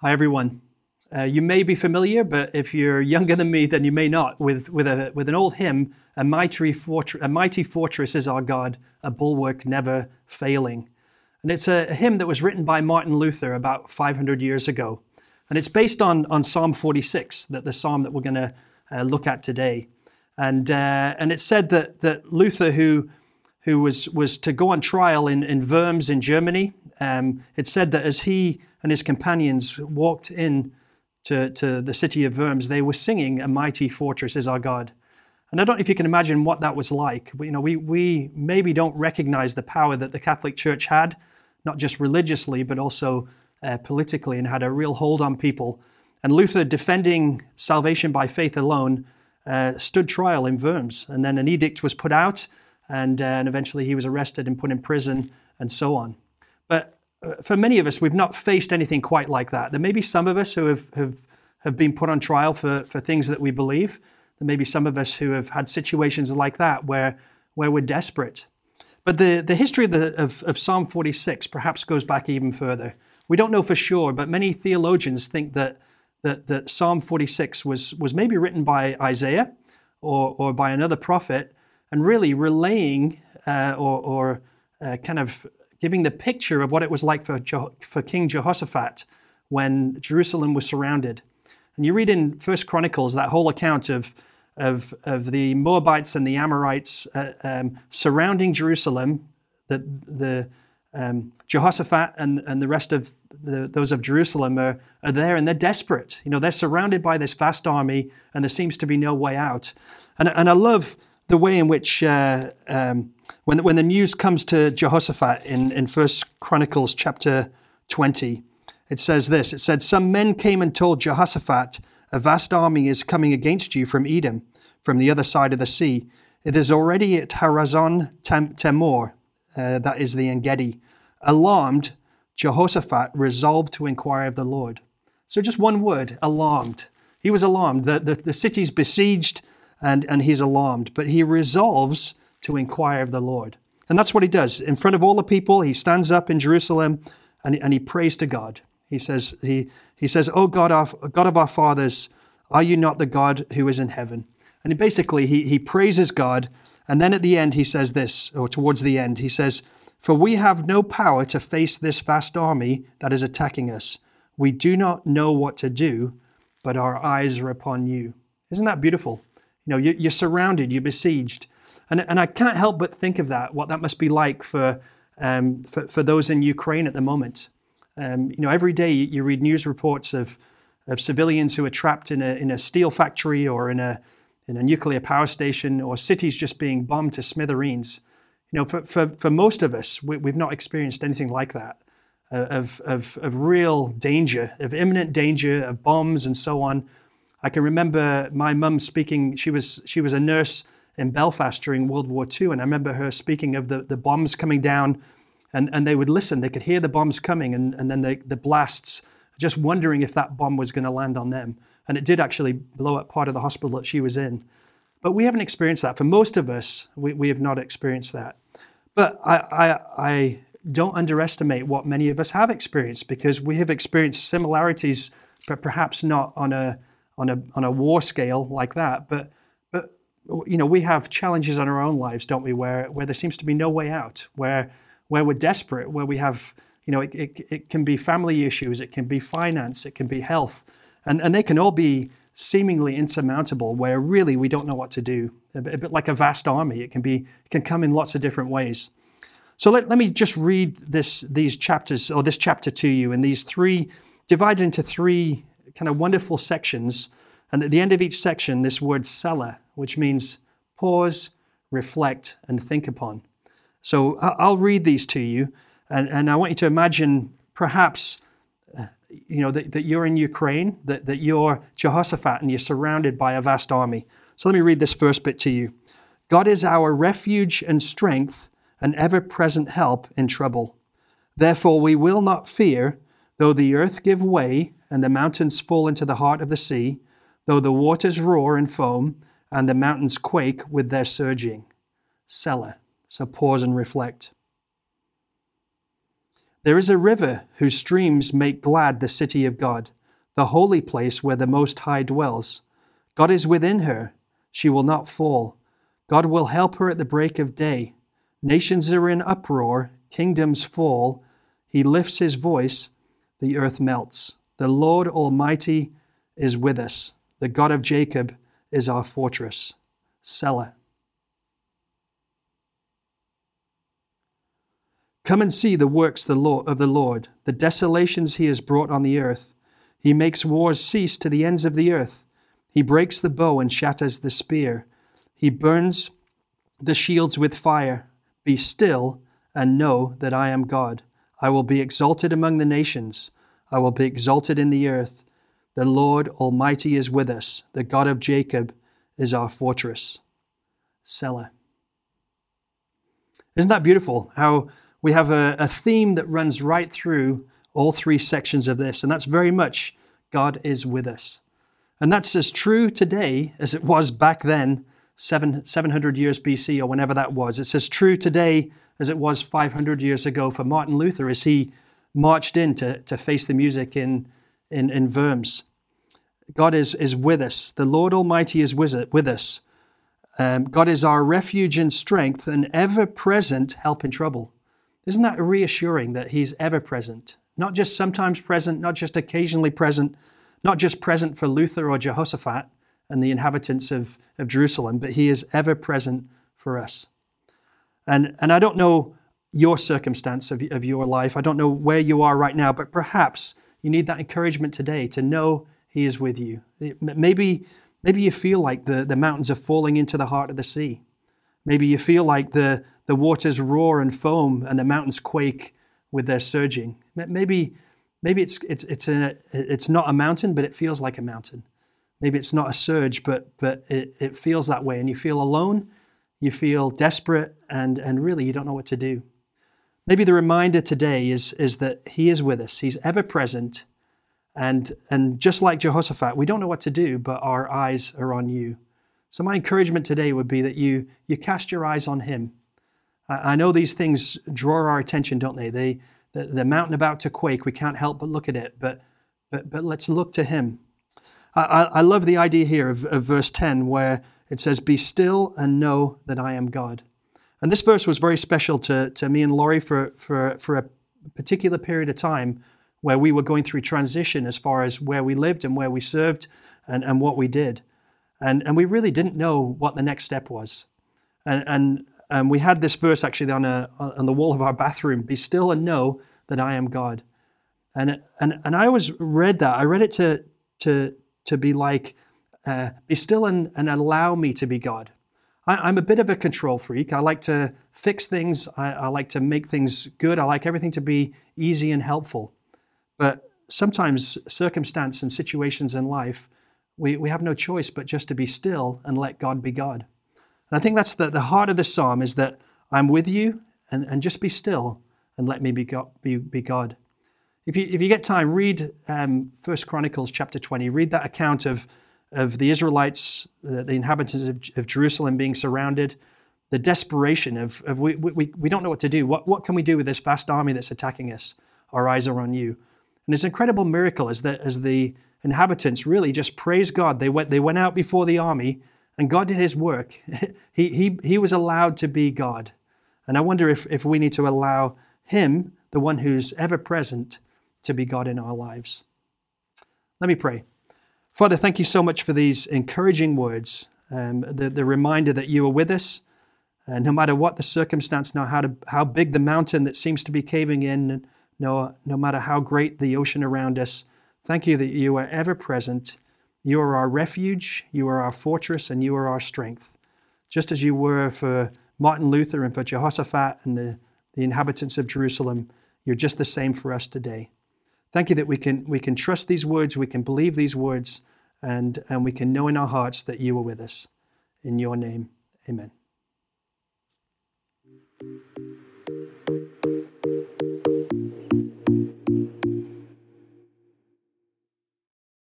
Hi, everyone. Uh, you may be familiar, but if you're younger than me, then you may not, with, with, a, with an old hymn, a mighty, fortress, a mighty fortress is our God, a bulwark never failing. And it's a, a hymn that was written by Martin Luther about 500 years ago. And it's based on, on Psalm 46, that the psalm that we're going to uh, look at today. And, uh, and it said that, that Luther, who, who was, was to go on trial in, in Worms in Germany, um, it said that as he and his companions walked in to, to the city of Worms, they were singing, A mighty fortress is our God. And I don't know if you can imagine what that was like. You know, we, we maybe don't recognize the power that the Catholic Church had, not just religiously, but also uh, politically, and had a real hold on people. And Luther, defending salvation by faith alone, uh, stood trial in Worms. And then an edict was put out, and, uh, and eventually he was arrested and put in prison, and so on. But uh, for many of us, we've not faced anything quite like that. There may be some of us who have, have, have been put on trial for, for things that we believe. There may be some of us who have had situations like that where, where we're desperate. But the, the history of, the, of, of Psalm 46 perhaps goes back even further. We don't know for sure, but many theologians think that, that, that Psalm 46 was, was maybe written by Isaiah or, or by another prophet and really relaying uh, or, or uh, kind of giving the picture of what it was like for, for King Jehoshaphat when Jerusalem was surrounded. And you read in First Chronicles that whole account of, of, of the Moabites and the Amorites uh, um, surrounding Jerusalem, that the um, Jehoshaphat and, and the rest of the, those of Jerusalem are, are there and they're desperate. You know, they're surrounded by this vast army and there seems to be no way out. And, and I love the way in which uh, um, when, when the news comes to Jehoshaphat in, in 1 Chronicles chapter 20, it says this It said, Some men came and told Jehoshaphat, A vast army is coming against you from Edom, from the other side of the sea. It is already at Hazezon Tamar, uh, that is the Engedi. Alarmed, Jehoshaphat resolved to inquire of the Lord. So just one word, alarmed. He was alarmed. The, the, the city's besieged and, and he's alarmed, but he resolves to inquire of the Lord. And that's what he does. In front of all the people, he stands up in Jerusalem and, and he prays to God. He says, he, he says, Oh God, our, God of our fathers, are you not the God who is in heaven? And basically, he, he praises God. And then at the end, he says this, or towards the end, he says, For we have no power to face this vast army that is attacking us. We do not know what to do, but our eyes are upon you. Isn't that beautiful? You know, you're surrounded, you're besieged. And, and I can't help but think of that, what that must be like for, um, for, for, those in Ukraine at the moment. Um, you know, every day you read news reports of, of civilians who are trapped in a, in a steel factory or in a, in a nuclear power station or cities just being bombed to smithereens. You know, for, for, for most of us, we, have not experienced anything like that uh, of, of, of real danger, of imminent danger, of bombs and so on. I can remember my mum speaking, she was, she was a nurse in Belfast during World War II. And I remember her speaking of the, the bombs coming down, and, and they would listen. They could hear the bombs coming, and, and then the, the blasts, just wondering if that bomb was going to land on them. And it did actually blow up part of the hospital that she was in. But we haven't experienced that. For most of us, we, we have not experienced that. But I, I, I don't underestimate what many of us have experienced because we have experienced similarities, but perhaps not on a, on a, on a war scale like that. But but you know, we have challenges in our own lives, don't we, where, where there seems to be no way out, where, where we're desperate, where we have, you know, it, it, it can be family issues, it can be finance, it can be health, and, and they can all be seemingly insurmountable, where really we don't know what to do. A bit, a bit like a vast army, it can be, it can come in lots of different ways. So let, let me just read this, these chapters, or this chapter to you, and these three, divided into three kind of wonderful sections. And at the end of each section, this word Selah, which means pause, reflect, and think upon. So I'll read these to you, and, and I want you to imagine perhaps uh, you know that, that you're in Ukraine, that, that you're Jehoshaphat, and you're surrounded by a vast army. So let me read this first bit to you. God is our refuge and strength, an ever present help in trouble. Therefore, we will not fear, though the earth give way and the mountains fall into the heart of the sea, though the waters roar and foam, and the mountains quake with their surging. Selah. So pause and reflect. There is a river whose streams make glad the city of God, the holy place where the Most High dwells. God is within her, she will not fall. God will help her at the break of day. Nations are in uproar, kingdoms fall. He lifts his voice, the earth melts. The Lord Almighty is with us. The God of Jacob is our fortress. Selah. Come and see the works of the Lord, the desolations he has brought on the earth. He makes wars cease to the ends of the earth. He breaks the bow and shatters the spear. He burns the shields with fire. Be still and know that I am God. I will be exalted among the nations. I will be exalted in the earth. The Lord Almighty is with us. The God of Jacob is our fortress. Selah. Isn't that beautiful? How we have a, a theme that runs right through all three sections of this, and that's very much God is with us. And that's as true today as it was back then, seven, 700 years BC or whenever that was. It's as true today as it was 500 years ago for Martin Luther as he marched in to, to face the music in, in, in Worms. God is, is with us. The Lord Almighty is with, with us. Um, God is our refuge and strength and ever present help in trouble. Isn't that reassuring that He's ever present? Not just sometimes present, not just occasionally present, not just present for Luther or Jehoshaphat and the inhabitants of, of Jerusalem, but He is ever present for us. And, and I don't know your circumstance of, of your life. I don't know where you are right now, but perhaps you need that encouragement today to know He is with you. Maybe, maybe you feel like the, the mountains are falling into the heart of the sea. Maybe you feel like the, the waters roar and foam and the mountains quake with their surging. Maybe, maybe it's, it's, it's, a, it's not a mountain, but it feels like a mountain. Maybe it's not a surge, but, but it, it feels that way. And you feel alone, you feel desperate, and, and really you don't know what to do. Maybe the reminder today is, is that He is with us, He's ever present. And, and just like Jehoshaphat, we don't know what to do, but our eyes are on you. So, my encouragement today would be that you, you cast your eyes on Him. I, I know these things draw our attention, don't they? they the, the mountain about to quake, we can't help but look at it, but, but, but let's look to Him. I, I love the idea here of, of verse 10 where it says, Be still and know that I am God. And this verse was very special to, to me and Laurie for, for, for a particular period of time where we were going through transition as far as where we lived and where we served and, and what we did. And, and we really didn't know what the next step was. And, and, and we had this verse actually on, a, on the wall of our bathroom Be still and know that I am God. And, and, and I always read that. I read it to, to, to be like, uh, Be still and, and allow me to be God. I, am a bit of a control freak. I like to fix things, I, I like to make things good, I like everything to be easy and helpful. But sometimes circumstance and situations in life, we, we have no choice but just to be still and let God be God. And I think that's the, the heart of the psalm is that I'm with you and, and just be still and let me be God. Be, be God. If, you, if you get time, read um, 1 Chronicles chapter 20. Read that account of of the Israelites, the, the inhabitants of, of, Jerusalem being surrounded, the desperation of, of we, we, we don't know what to do. What, what can we do with this vast army that's attacking us? Our eyes are on you. And this incredible miracle is that as the inhabitants really just praised God, they went, they went out before the army and God did his work. he, he, he was allowed to be God. And I wonder if, if we need to allow him, the one who's ever present, to be God in our lives. Let me pray. Father, thank you so much for these encouraging words, um, the, the reminder that you are with us. Uh, no matter what the circumstance, no how, how big the mountain that seems to be caving in, no, no matter how great the ocean around us, thank you that you are ever present. You are our refuge, you are our fortress, and you are our strength. Just as you were for Martin Luther and for Jehoshaphat and the, the inhabitants of Jerusalem, you're just the same for us today. Thank you that we can, we can trust these words, we can believe these words, and, and we can know in our hearts that you are with us. In your name, amen.